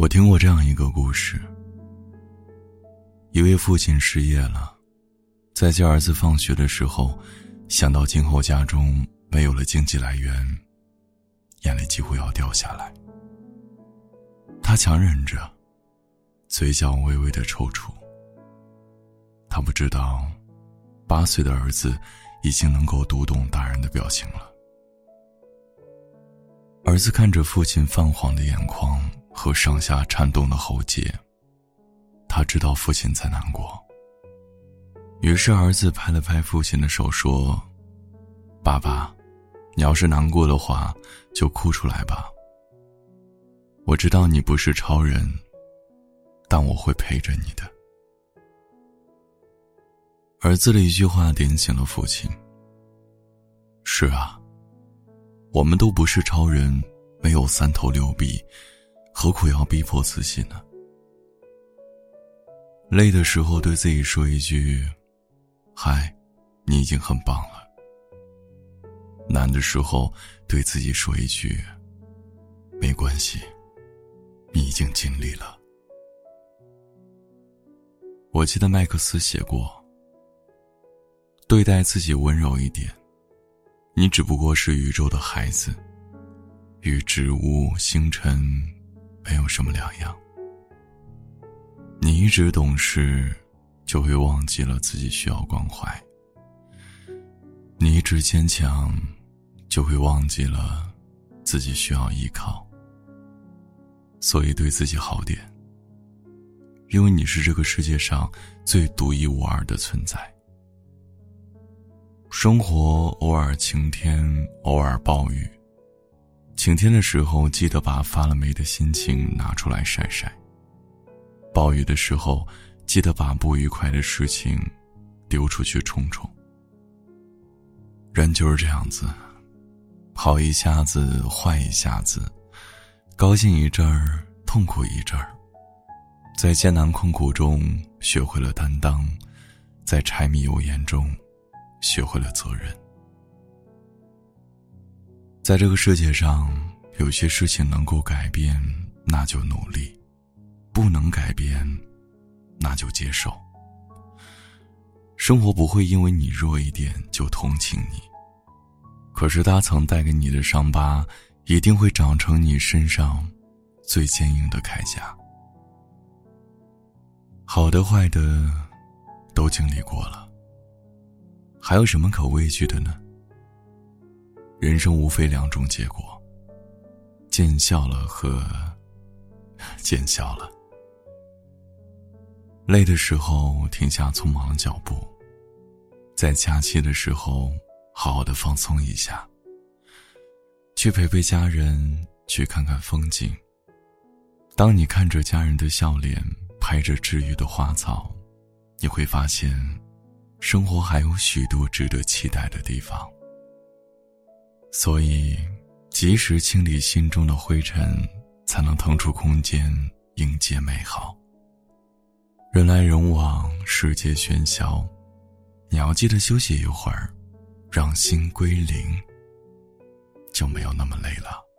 我听过这样一个故事：一位父亲失业了，在接儿子放学的时候，想到今后家中没有了经济来源，眼泪几乎要掉下来。他强忍着，嘴角微微的抽搐。他不知道，八岁的儿子已经能够读懂大人的表情了。儿子看着父亲泛黄的眼眶。和上下颤动的喉结。他知道父亲在难过。于是儿子拍了拍父亲的手，说：“爸爸，你要是难过的话，就哭出来吧。我知道你不是超人，但我会陪着你的。”儿子的一句话点醒了父亲。是啊，我们都不是超人，没有三头六臂。何苦要逼迫自己呢？累的时候对自己说一句：“嗨，你已经很棒了。”难的时候对自己说一句：“没关系，你已经尽力了。”我记得麦克斯写过：“对待自己温柔一点，你只不过是宇宙的孩子，与植物、星辰。”没有什么两样。你一直懂事，就会忘记了自己需要关怀；你一直坚强，就会忘记了自己需要依靠。所以对自己好点，因为你是这个世界上最独一无二的存在。生活偶尔晴天，偶尔暴雨。晴天的时候，记得把发了霉的心情拿出来晒晒；暴雨的时候，记得把不愉快的事情丢出去冲冲。人就是这样子，好一下子，坏一下子，高兴一阵儿，痛苦一阵儿，在艰难困苦中学会了担当，在柴米油盐中学会了责任。在这个世界上，有些事情能够改变，那就努力；不能改变，那就接受。生活不会因为你弱一点就同情你，可是它曾带给你的伤疤，一定会长成你身上最坚硬的铠甲。好的、坏的，都经历过了，还有什么可畏惧的呢？人生无非两种结果：见笑了和 见笑了。累的时候停下匆忙的脚步，在假期的时候好好的放松一下，去陪陪家人，去看看风景。当你看着家人的笑脸，拍着治愈的花草，你会发现，生活还有许多值得期待的地方。所以，及时清理心中的灰尘，才能腾出空间迎接美好。人来人往，世界喧嚣，你要记得休息一会儿，让心归零，就没有那么累了。